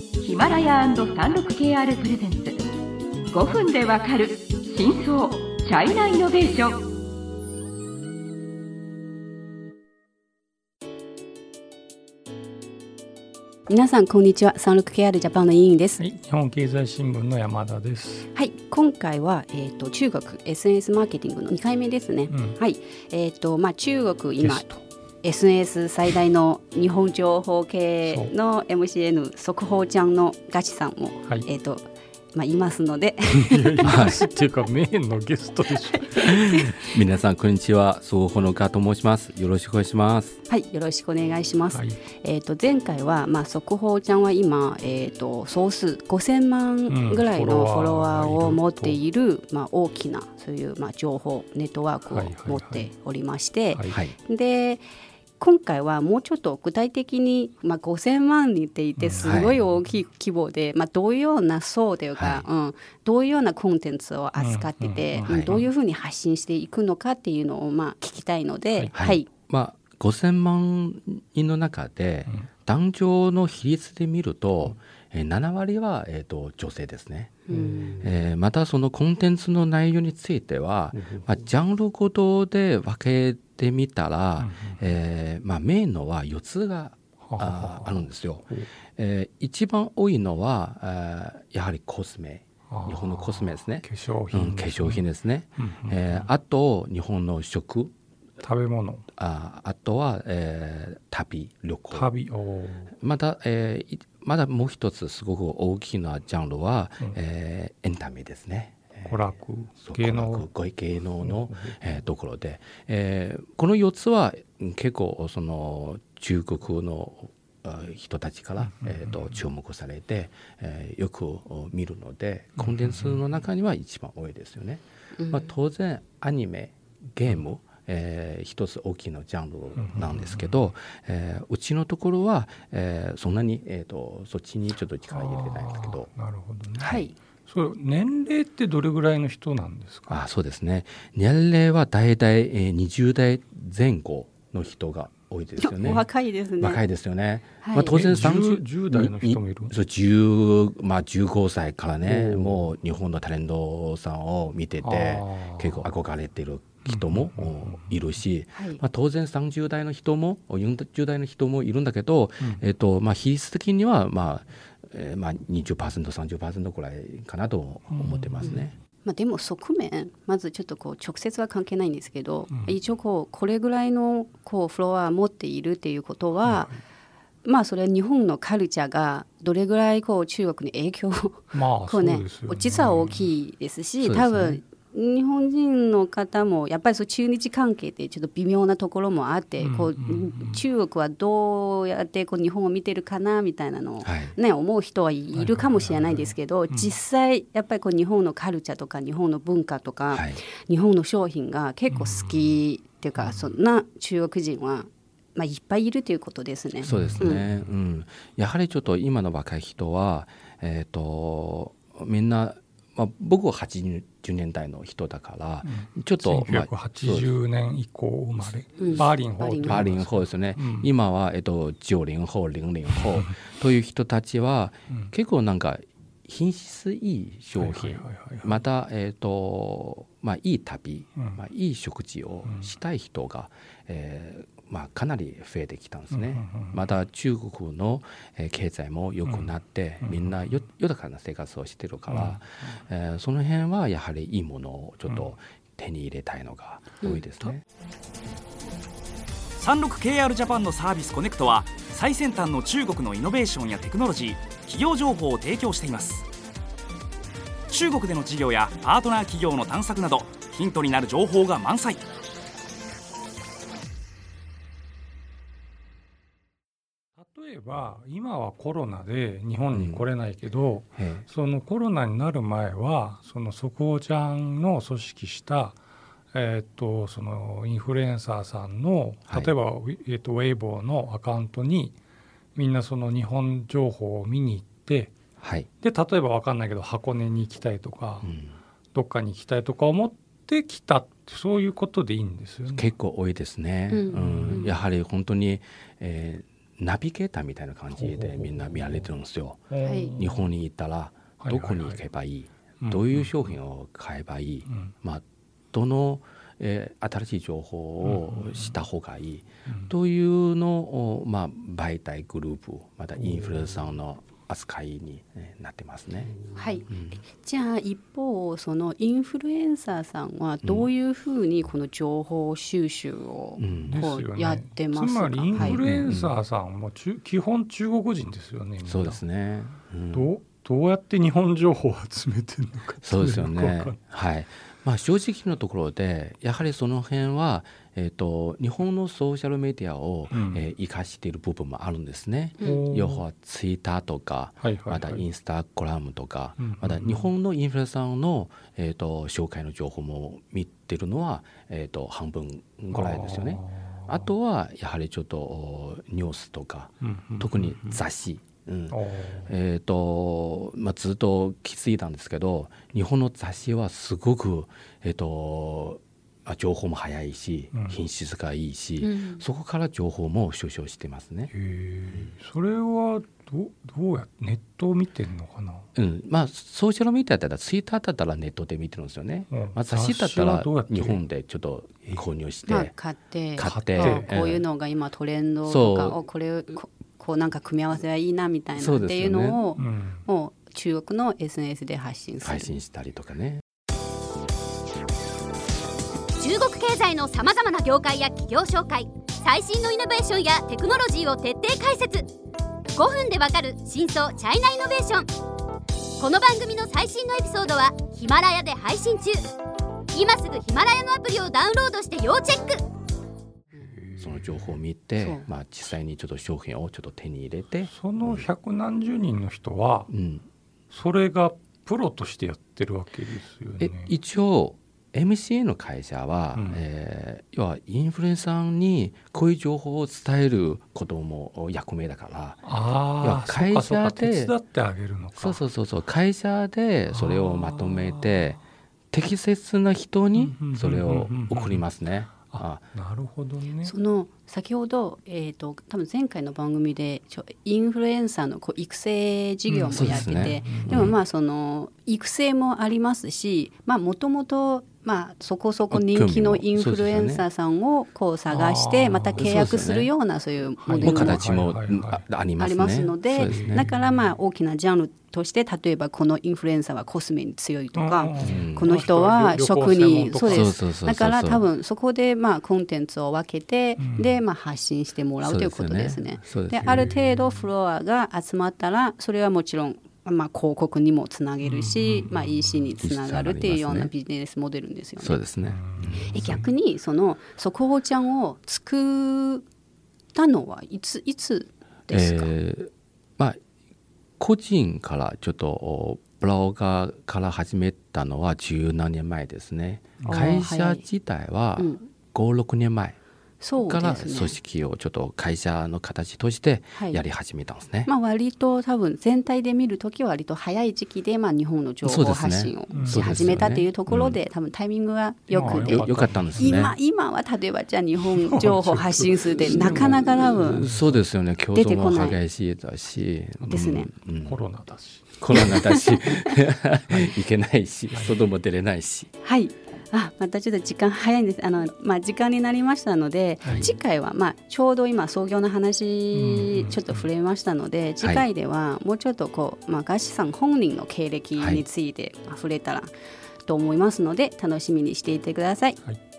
ヒマラヤ &36KR プレゼンツ。5分でわかる真相チャイナイノベーション。皆さんこんにちは。三六 KR ジャパンの委員です、はい、日本経済新聞の山田です。はい今回はえっ、と中国 SNS マーケティングの2回目ですね、うん。はい。えっ、とまあ中国今ゲスト SNS 最大の日本情報系の MCN 速報ちゃんのガチさんも、はいえっ、とまあいますのでいますっていうかメインのゲストでしょ。皆さんこんにちは、総合のガと申します。よろしくお願いします。はいよろしくお願いします、はい。えー、と前回は、まあ、速報ちゃんは今、えー、と総数5000万ぐらいのうんフォロワーを持っフォロワーがいるとている、まあ、大きなそういう、まあ、情報ネットワークを持っておりまして、はい。はい。で今回はもうちょっと具体的に、まあ、5000万人っていてすごい大きい規模で、まあ、どういうような層というか、うん、どういうようなコンテンツを扱ってて、うんうんうんどういうふうに発信していくのかっていうのを、まあ、聞きたいので、はい。はい。まあ、5000万人の中で、男女の比率で見ると、えー7割は、えー、と女性ですね。うん。えーまたそのコンテンツの内容については、まあ、ジャンルごとで分けてみたら、えーまあ、メインのは4つがああるんですよ。えー一番多いのは、えーやはりコスメ。日本のコスメですね。化粧うん、品、化粧品ですね、うんうんえーあと日本の食。食べ物、ああとは、えー旅旅行。また、えーいまだもう一つすごく大きなジャンルは、うん。えーエンタメですね。娯楽そう、芸娯楽能、ご芸能の、えーところで、えーこの4つはうん結構その中国のあ人たちから、えー、と注目されて、えーよくお見るのでコンテンツの中には一番多いですよね。まあ、当然アニメゲーム、えー一つ大きなジャンルなんですけど、えーうちのところは、えーそんなに、えー、とそっちにちょっと力入れてないんですけどなるほどね。はいそれ年齢ってどれぐらいの人なんですか？あそうですね年齢は大体、えー、20代前後の人が多いですよねお。若いですね。若いですよね。はいまあ、当然え30 10 10代の人もいる？にそう10まあ、15歳からねもう日本のタレントさんを見てて結構憧れてる人もいるし、はい。まあ、当然30代の人も40代の人もいるんだけど、うん。えっとまあ、比率的には、まあえーまあ、20%30% くらいかなと思ってますね。まあ、でも側面まずちょっとこう直接は関係ないんですけど、うん。一応こうこれぐらいのこうフロアを持っているっていうことは、まあそれは日本のカルチャーがどれぐらいこう中国に影響をまあこうね。実は大きいですしそうですね。多分日本人の方もやっぱりそう中日関係ってちょっと微妙なところもあって、こううんうん。うん中国はどうやってこう日本を見てるかなみたいなのを、はい。ね、思う人はいるかもしれないですけど実際やっぱりこう日本のカルチャーとか日本の文化とか、はい。日本の商品が結構好きっていうか、そんな中国人は、まあ、いっぱいいるということですね。そうですね、うん。やはりちょっと今の若い人は、えー、とみんな、まあ、僕は80年代の人だから、ちょっと、まあそう1980年以降生まれ、うん。バーリン法バーリン法ですね、うん。今は、えっと、90法00法という人たちは、うん。結構なんか品質いい商品、また、えっとまあ、いい旅、うん。まあ、いい食事をしたい人が、えーまあ、かなり増えてきたんですね。また中国の、えー経済も良くなって、みんなよ豊かな生活をしてるから、えーその辺はやはりいいものをちょっと手に入れたいのが多いですね。36KR ジャパンのサービスコネクトは最先端の中国のイノベーションやテクノロジー企業情報を提供しています。中国での事業やパートナー企業の探索などヒントになる情報が満載ば今はコロナで日本に来れないけど、えそのコロナになる前はその速報ちゃんの組織した、えーっとそのインフルエンサーさんのはい。例えば、ウィえーっとウェイボーのアカウントにみんなその日本情報を見に行ってはい、で例えば分かんないけど箱根に行きたいとか、うん。どっかに行きたいとか思ってきたってそういうことでいいんですよね。結構多いですね、うん。うん。やはり本当に、えーナビゲーターみたいな感じでみんな見られてるんですよ。はい。日本に行ったらはいどこに行けばいい、うん。どういう商品を買えばいい、うん。まあ、どの、えー新しい情報をした方がいい、というのを、まあ、媒体グループまたインフルエンサーの扱いにえーなってますね。はい、じゃあ一方そのインフルエンサーさんはどういうふうにこの情報収集をこうやってますか、つまりインはいフルエンサーさんも中基本中国人ですよね。そうですね、うん。どうどうやって日本情報を集めてるのかそうですよね。ない。はい。まあ正直なところでやはりその辺はえっ、と日本のソーシャルメディアを、うんえー生かしている部分もあるんですね。うん要はツイッターとか、はいはいはいまたインスタグラムとか、うんまた日本のインフルエンサーのえっ、と紹介の情報も見てるのはえっ、と半分ぐらいですよね。あとはやはりちょっとおニュースとか、うんうん特に雑誌。うん。えーとまあ、ずっと気づいたんですけど日本の雑誌はすごく、えーとまあ、情報も早いし、うん。品質がいいし、うん。そこから情報も収集してますね。へ。えそれはどうどうやネットを見てんのかな？うん。まあ、ソーシャルメディアだったらツイッターだったらネットで見てるんですよね。うん。まあ、雑誌だったら日本でちょっと購入して、まあ、買って買って。こういうのが今トレンドとかそう。おこれここうなんか組み合わせはいいなみたいなっていうのをうん。もう中国の SNS で発信する。配信したりとかね。中国経済のさまざまな業界や企業紹介最新のイノベーションやテクノロジーを徹底解説。5分でわかる真相チャイナイノベーション。この番組の最新のエピソードはヒマラヤで配信中。今すぐヒマラヤのアプリをダウンロードして要チェックその情報を見て、まあ、実際にちょっと商品をちょっと手に入れて、その百何十人の人はうん、それがプロとしてやってるわけですよえね。一応 MCA の会社は、うん。えー要はインフルエンサーにこういう情報を伝えることも役目だからいあ会社で手伝ってあげるのか。そうそうそうそう会社でそれをまとめて適切な人にそれを送りますね。ああなるほどね。その先ほど、えー、と多分前回の番組でちょインフルエンサーのこう育成事業もやってて、うんですね。でもまあその育成もありますしまあもともとまあそこそこ人気のインフルエンサーさんをこう探してまた契約するようなそういうモデルも形もあありまありすね。ますのでだからまあ大きなジャンルとして例えばこのインフルエンサーはコスメに強いとか、うん。この人は食にそうです。だから多分そこでまあコンテンツを分けて、うんでまあ発信してもらうということですね。である程度フロアが集まったらそれはもちろんまあ広告にもつなげるし、まあ EC につながるっていうようなビジネスモデルですよね。そうですね。え逆にその速報ちゃんを作ったのはいついつですか、えーまあ個人からちょっとおブロガーから始めたのは十何年前ですね。会社自体はうん5、6年前から組織をちょっと会社の形としてはい。やり始めたんですね。まあ、割と多分全体で見るときは割と早い時期で、まあ、日本の情報発信をうんし始めたというところで、多分タイミングがよくて、まあよよかったんですね。今今は例えばじゃあ日本情報発信するってなかなか多分そうですよね。競争も出てこない。激しいだし、ですね。うん。うん。コロナだし。コロナだし、いけないし、外も出れないし。はいあまたちょっと時間早いんです。あの、まあ、時間になりましたので、はい。次回は、まあ、ちょうど今創業の話うんちょっと触れましたので、次回ではもうちょっとこう、まあ、ガシさん本人の経歴についてまあ触れたらと思いますので楽しみにしていてください。はい